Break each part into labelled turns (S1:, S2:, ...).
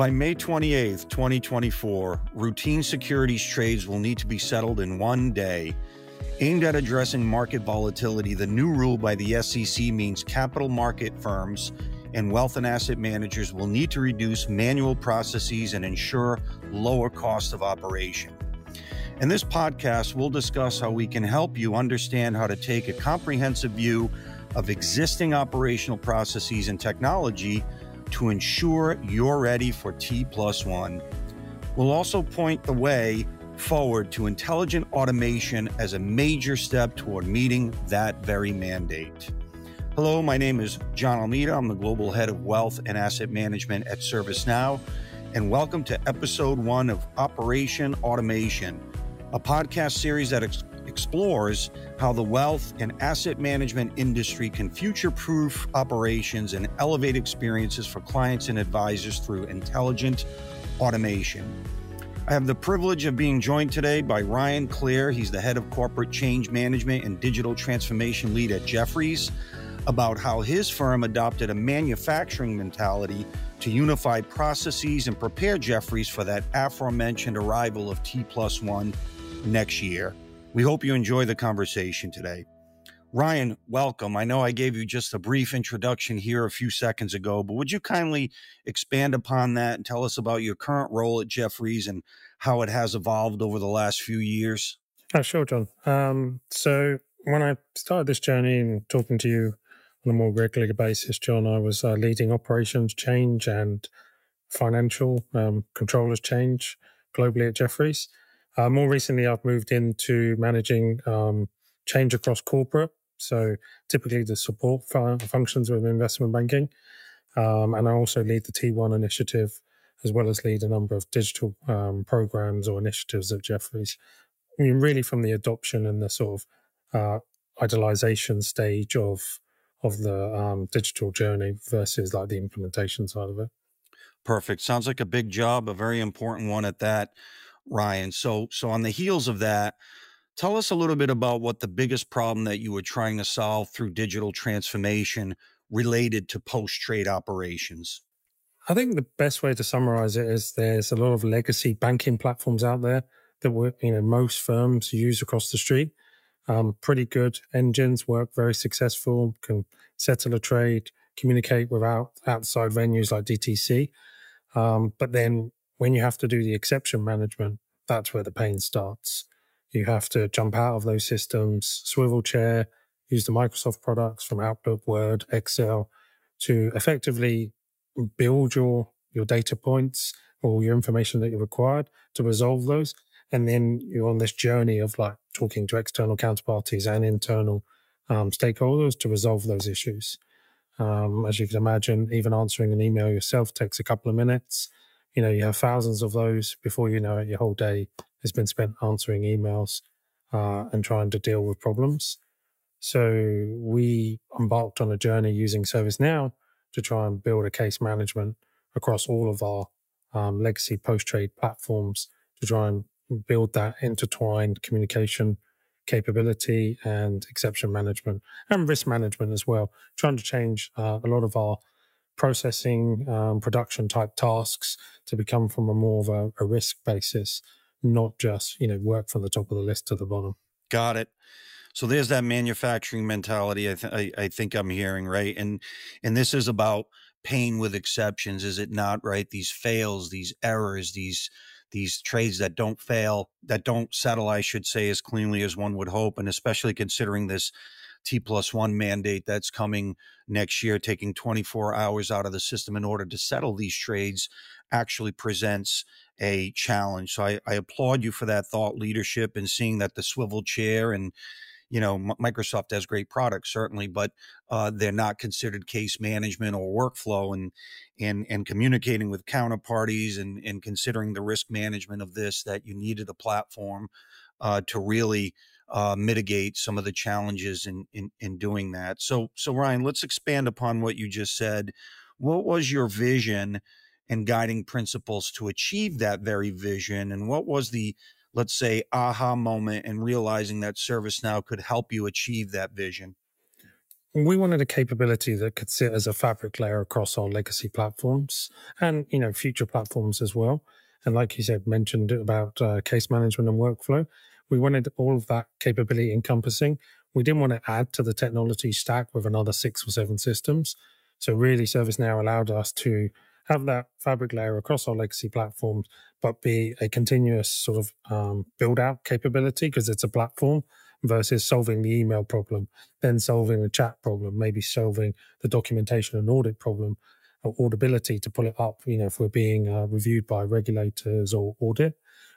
S1: By May 28, 2024, routine securities trades will need to be settled in one day. Aimed at addressing market volatility, the new rule by the SEC means capital market firms and wealth and asset managers will need to reduce manual processes and ensure lower cost of operation. In this podcast, we'll discuss how we can help you understand how to take a comprehensive view of existing operational processes and technology to ensure you're ready for T plus one. We'll also point the way forward to intelligent automation as a major step toward meeting that very mandate. Hello, my name is John Almeida. I'm the Global Head of Wealth and Asset Management at ServiceNow, and welcome to episode one of Operation Automation, a podcast series that explores how the wealth and asset management industry can future proof operations and elevate experiences for clients and advisors through intelligent automation. I have the privilege of being joined today by Ryan Clare. He's the head of corporate change management and digital transformation lead at Jefferies about how his firm adopted a manufacturing mentality to unify processes and prepare Jefferies for that aforementioned arrival of T plus one next year. We hope you enjoy the conversation today. Ryan, welcome. I know I gave you just a brief introduction here a few seconds ago, but would you kindly expand upon that and tell us about your current role at Jefferies and how it has evolved over the last few years?
S2: Oh, sure, John. Um, so when I started this journey and talking to you on a more regular basis, John, I was uh, leading operations change and financial um, controllers change globally at Jefferies. Uh, more recently, I've moved into managing um, change across corporate. So typically the support functions with investment banking. Um, and I also lead the T1 initiative as well as lead a number of digital um, programs or initiatives at Jefferies. I mean, really from the adoption and the sort of uh, idealization stage of of the um, digital journey versus like the implementation side of it.
S1: Perfect. Sounds like a big job, a very important one at that, Ryan. So, so on the heels of that, tell us a little bit about what the biggest problem that you were trying to solve through digital transformation related to post trade operations.
S2: I think the best way to summarize it is there's a lot of legacy banking platforms out there that were, you know most firms use across the street um, pretty good engines, work very successful, can settle a trade, communicate without outside venues like DTC. Um, but then when you have to do the exception management, that's where the pain starts. You have to jump out of those systems, swivel chair, use the Microsoft products from Outlook, Word, Excel to effectively build your, your data points or your information that you required to resolve those and then you're on this journey of like talking to external counterparties and internal um, stakeholders to resolve those issues. Um, as you can imagine, even answering an email yourself takes a couple of minutes. You know, you have thousands of those before you know it. Your whole day has been spent answering emails uh, and trying to deal with problems. So we embarked on a journey using ServiceNow to try and build a case management across all of our um, legacy post trade platforms to try and build that intertwined communication capability and exception management and risk management as well. Trying to change uh, a lot of our processing um, production type tasks to become from a more of a, a risk basis, not just you know work from the top of the list to the bottom.
S1: Got it. So there's that manufacturing mentality. I, th- I, I think I'm hearing right, and and this is about pain with exceptions, is it not? Right? These fails, these errors, these these trades that don't fail, that don't settle, I should say, as cleanly as one would hope, and especially considering this T plus one mandate that's coming next year, taking 24 hours out of the system in order to settle these trades actually presents a challenge. So I, I applaud you for that thought leadership and seeing that the swivel chair and you know, Microsoft has great products certainly, but uh, they're not considered case management or workflow, and and and communicating with counterparties and and considering the risk management of this that you needed a platform uh, to really uh, mitigate some of the challenges in, in in doing that. So so Ryan, let's expand upon what you just said. What was your vision and guiding principles to achieve that very vision, and what was the let's say, aha moment and realizing that ServiceNow could help you achieve that vision?
S2: we wanted a capability that could sit as a fabric layer across our legacy platforms and you know future platforms as well and like you said mentioned about uh, case management and workflow we wanted all of that capability encompassing we didn't want to add to the technology stack with another six or seven systems so really servicenow allowed us to have that fabric layer across our legacy platforms but be a continuous sort of um, build out capability because it's a platform versus solving the email problem, then solving the chat problem, maybe solving the documentation and audit problem or audibility to pull it up, you know, if we're being uh, reviewed by regulators or audit.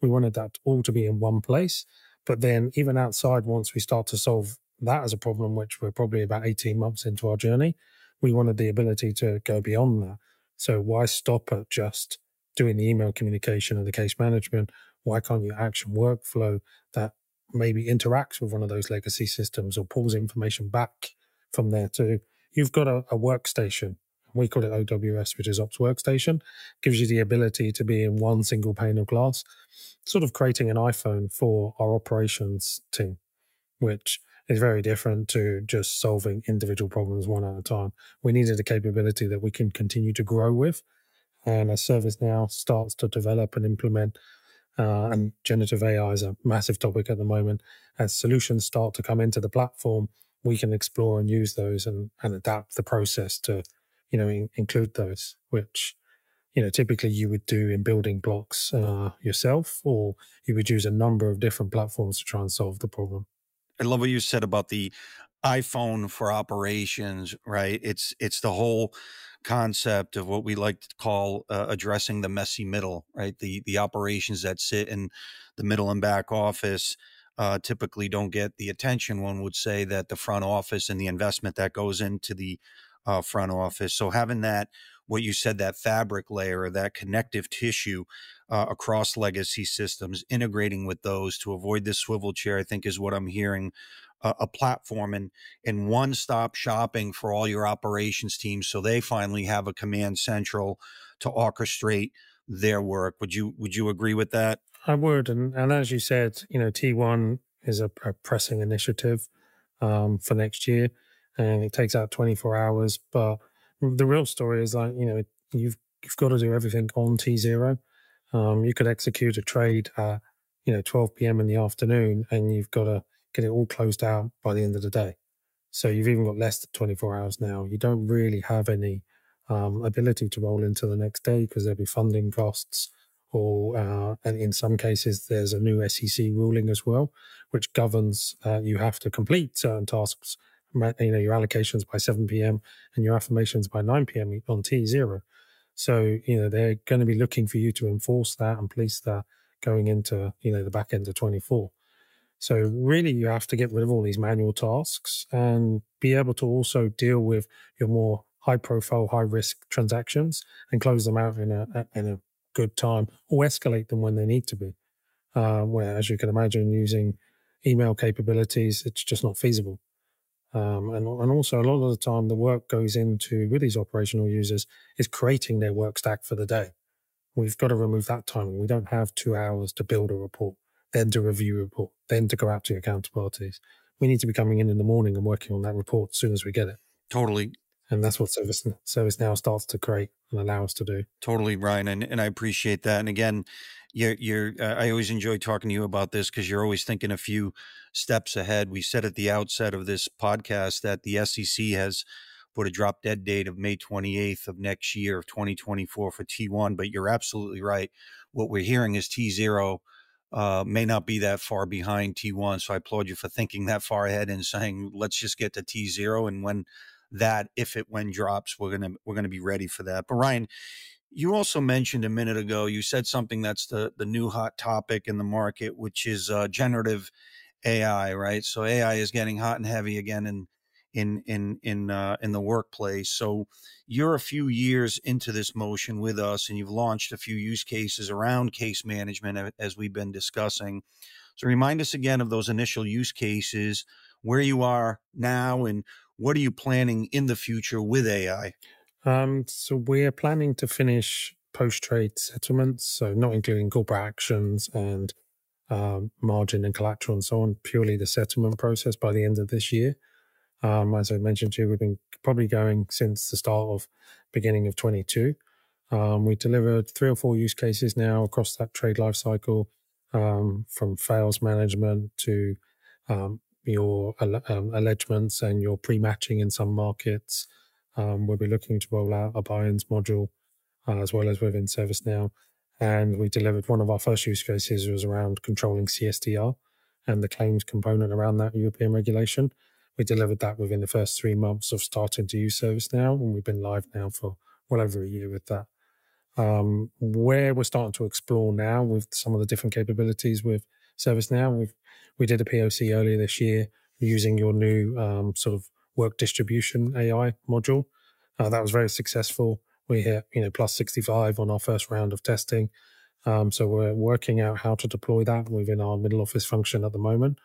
S2: We wanted that all to be in one place. But then even outside, once we start to solve that as a problem, which we're probably about 18 months into our journey, we wanted the ability to go beyond that. So why stop at just doing the email communication and the case management? Why can't you action workflow that maybe interacts with one of those legacy systems or pulls information back from there too. You've got a, a workstation. We call it OWS, which is Ops Workstation. Gives you the ability to be in one single pane of glass, sort of creating an iPhone for our operations team, which is very different to just solving individual problems one at a time. We needed a capability that we can continue to grow with. And as ServiceNow starts to develop and implement uh, and generative AI is a massive topic at the moment. As solutions start to come into the platform, we can explore and use those and, and adapt the process to, you know, in, include those, which, you know, typically you would do in building blocks uh, yourself, or you would use a number of different platforms to try and solve the problem.
S1: I love what you said about the iPhone for operations, right? It's it's the whole concept of what we like to call uh, addressing the messy middle, right? The the operations that sit in the middle and back office uh, typically don't get the attention one would say that the front office and the investment that goes into the uh, front office. So having that, what you said, that fabric layer, that connective tissue uh, across legacy systems, integrating with those to avoid this swivel chair, I think is what I'm hearing a, a platform and and one stop shopping for all your operations teams, so they finally have a command central to orchestrate their work. Would you would you agree with that?
S2: I would, and and as you said, you know, T1 is a, a pressing initiative um, for next year, and it takes out 24 hours. But the real story is like, you know, you've you've got to do everything on T0. Um, you could execute a trade at you know 12 p.m. in the afternoon, and you've got to get it all closed out by the end of the day. So you've even got less than 24 hours now. You don't really have any um, ability to roll into the next day because there'll be funding costs, or uh, and in some cases there's a new SEC ruling as well, which governs uh, you have to complete certain tasks. You know your allocations by 7 p.m. and your affirmations by 9 p.m. on T0. So you know they're going to be looking for you to enforce that and police that going into you know the back end of 24. So really, you have to get rid of all these manual tasks and be able to also deal with your more high profile, high risk transactions and close them out in a, in a good time or escalate them when they need to be. Uh, where, as you can imagine, using email capabilities, it's just not feasible. Um, and, and also, a lot of the time, the work goes into with these operational users is creating their work stack for the day. We've got to remove that time. We don't have two hours to build a report then to review a report, then to go out to your counterparties. We need to be coming in in the morning and working on that report as soon as we get it.
S1: Totally.
S2: And that's what Service service now starts to create and allow us to do.
S1: Totally, Ryan, and, and I appreciate that. And again, you're, you're uh, I always enjoy talking to you about this because you're always thinking a few steps ahead. We said at the outset of this podcast that the SEC has put a drop dead date of May 28th of next year of 2024 for T1, but you're absolutely right. What we're hearing is T0 uh, may not be that far behind T1. So I applaud you for thinking that far ahead and saying, let's just get to T0. And when that, if it when drops, we're gonna we're gonna be ready for that. But Ryan, you also mentioned a minute ago, you said something that's the the new hot topic in the market, which is uh, generative AI, right? So AI is getting hot and heavy again, and in in in uh, in the workplace. So you're a few years into this motion with us, and you've launched a few use cases around case management as we've been discussing. So remind us again of those initial use cases, where you are now, and what are you planning in the future with AI?
S2: Um, so we're planning to finish post trade settlements, so not including corporate actions and um, margin and collateral and so on, purely the settlement process by the end of this year. Um, as I mentioned to you, we've been probably going since the start of beginning of 22. Um, we delivered three or four use cases now across that trade life cycle, um, from fails management to um, your um, allegements and your pre-matching in some markets. Um, we'll be looking to roll out a buy-ins module uh, as well as within ServiceNow. And we delivered one of our first use cases was around controlling CSDR and the claims component around that European regulation. We delivered that within the first three months of starting to use ServiceNow, and we've been live now for well over a year with that. Um, where we're starting to explore now with some of the different capabilities with ServiceNow, we we did a POC earlier this year using your new um, sort of work distribution AI module. Uh, that was very successful. We hit you know plus 65 on our first round of testing. Um, so we're working out how to deploy that within our middle office function at the moment.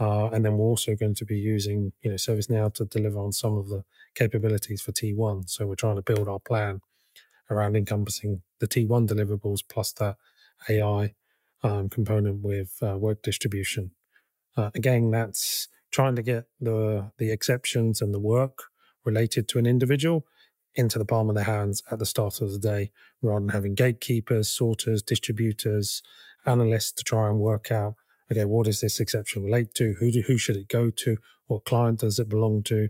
S2: Uh, and then we're also going to be using, you know, ServiceNow to deliver on some of the capabilities for T1. So we're trying to build our plan around encompassing the T1 deliverables plus that AI um, component with uh, work distribution. Uh, again, that's trying to get the the exceptions and the work related to an individual into the palm of their hands at the start of the day, rather than having gatekeepers, sorters, distributors, analysts to try and work out okay, what does this exception relate to? Who do, who should it go to? What client does it belong to?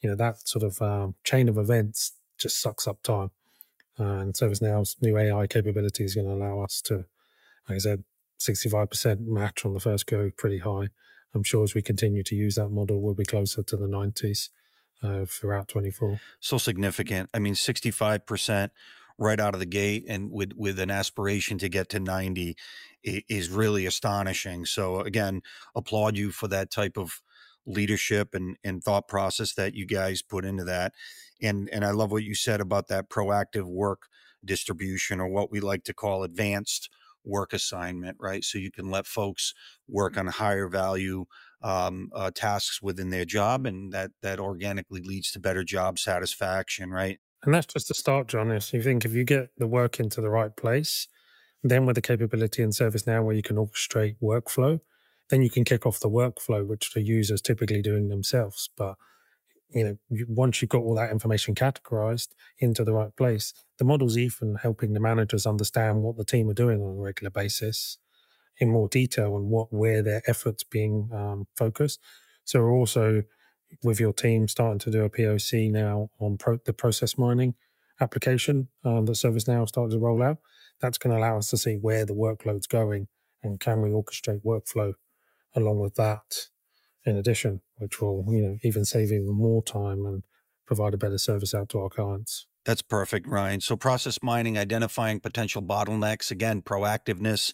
S2: You know, that sort of um, chain of events just sucks up time. Uh, and ServiceNow's new AI capability is going to allow us to, like I said, 65% match on the first go, pretty high. I'm sure as we continue to use that model, we'll be closer to the 90s uh, throughout 24.
S1: So significant. I mean, 65% right out of the gate and with with an aspiration to get to 90 is really astonishing so again applaud you for that type of leadership and and thought process that you guys put into that and and I love what you said about that proactive work distribution or what we like to call advanced work assignment right so you can let folks work on higher value um, uh, tasks within their job and that that organically leads to better job satisfaction right
S2: and that's just the start, John. Is you think if you get the work into the right place, then with the capability in ServiceNow where you can orchestrate workflow, then you can kick off the workflow, which the user's typically doing themselves. But you know, once you've got all that information categorized into the right place, the model's even helping the managers understand what the team are doing on a regular basis in more detail and what where their efforts being um, focused. So we're also with your team starting to do a POC now on pro- the process mining application um, that ServiceNow started to roll out. That's going to allow us to see where the workload's going and can we orchestrate workflow along with that in addition, which will, you know, even save even more time and provide a better service out to our clients.
S1: That's perfect, Ryan. So process mining, identifying potential bottlenecks, again, proactiveness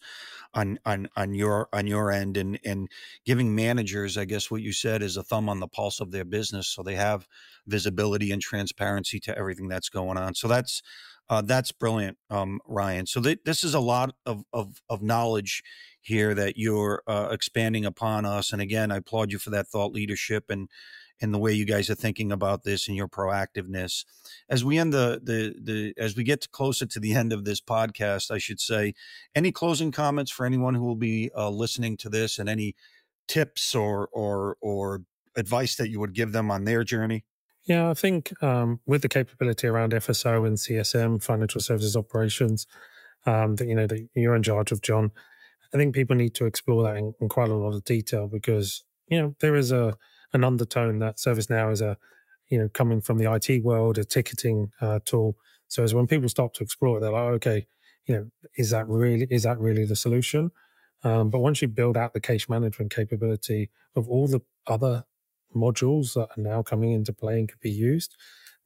S1: on on on your on your end and and giving managers, I guess what you said is a thumb on the pulse of their business so they have visibility and transparency to everything that's going on. So that's uh, that's brilliant, um, Ryan. So th- this is a lot of, of, of knowledge here that you're uh, expanding upon us. And again, I applaud you for that thought leadership and and the way you guys are thinking about this and your proactiveness. As we end the the the as we get closer to the end of this podcast, I should say, any closing comments for anyone who will be uh, listening to this, and any tips or or or advice that you would give them on their journey.
S2: Yeah, I think um, with the capability around FSO and CSM, financial services operations, um, that you know that you're in charge of, John. I think people need to explore that in, in quite a lot of detail because you know there is a an undertone that ServiceNow is a, you know, coming from the IT world, a ticketing uh, tool. So as when people start to explore it, they're like, okay, you know, is that really is that really the solution? Um, but once you build out the case management capability of all the other modules that are now coming into play and could be used,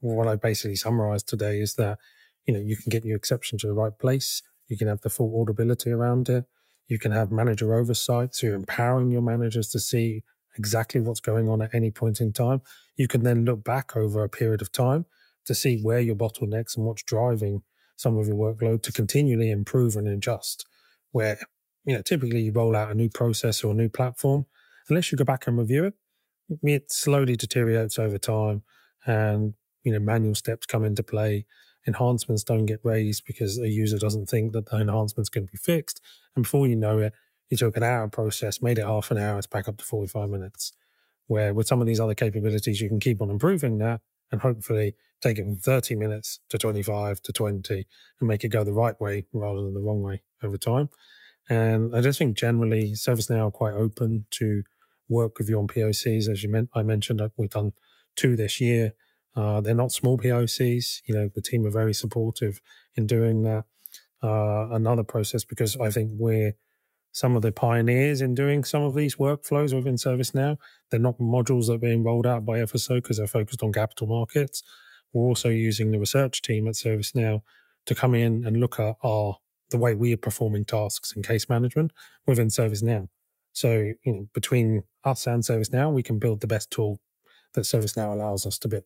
S2: what I basically summarized today is that you know you can get your exception to the right place, you can have the full auditability around it, you can have manager oversight, so you're empowering your managers to see exactly what's going on at any point in time. You can then look back over a period of time to see where your bottlenecks and what's driving some of your workload to continually improve and adjust. Where, you know, typically you roll out a new process or a new platform, unless you go back and review it, it slowly deteriorates over time and, you know, manual steps come into play. Enhancements don't get raised because a user doesn't think that the enhancements can be fixed. And before you know it, you took an hour process, made it half an hour, it's back up to 45 minutes. Where with some of these other capabilities, you can keep on improving that and hopefully take it from 30 minutes to 25 to 20 and make it go the right way rather than the wrong way over time. And I just think generally ServiceNow are quite open to work with you on POCs. As you meant, I mentioned, we've done two this year. Uh, they're not small POCs. You know, the team are very supportive in doing that. Uh, another process because I think we're some of the pioneers in doing some of these workflows within ServiceNow. They're not modules that are being rolled out by FSO because they're focused on capital markets. We're also using the research team at ServiceNow to come in and look at our the way we are performing tasks in case management within ServiceNow. So, you know, between us and ServiceNow, we can build the best tool that ServiceNow allows us to build.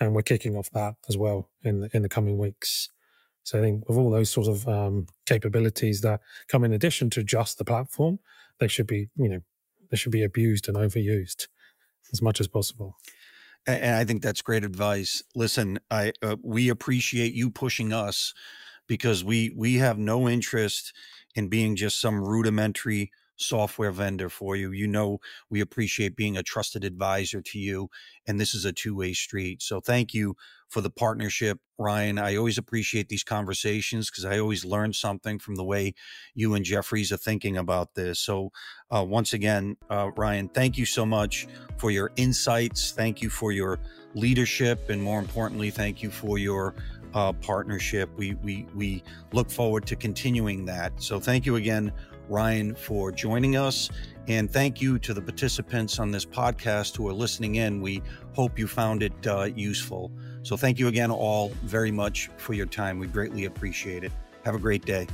S2: And we're kicking off that as well in the, in the coming weeks. So I think with all those sorts of um, capabilities that come in addition to just the platform, they should be, you know, they should be abused and overused as much as possible.
S1: And I think that's great advice. Listen, I uh, we appreciate you pushing us because we we have no interest in being just some rudimentary software vendor for you. You know, we appreciate being a trusted advisor to you, and this is a two way street. So thank you for the partnership, Ryan. I always appreciate these conversations because I always learn something from the way you and Jefferies are thinking about this. So, uh, once again, uh, Ryan, thank you so much for your insights. Thank you for your leadership, and more importantly, thank you for your uh, partnership. We we we look forward to continuing that. So, thank you again, Ryan, for joining us. And thank you to the participants on this podcast who are listening in. We hope you found it uh, useful. So thank you again, all, very much for your time. We greatly appreciate it. Have a great day.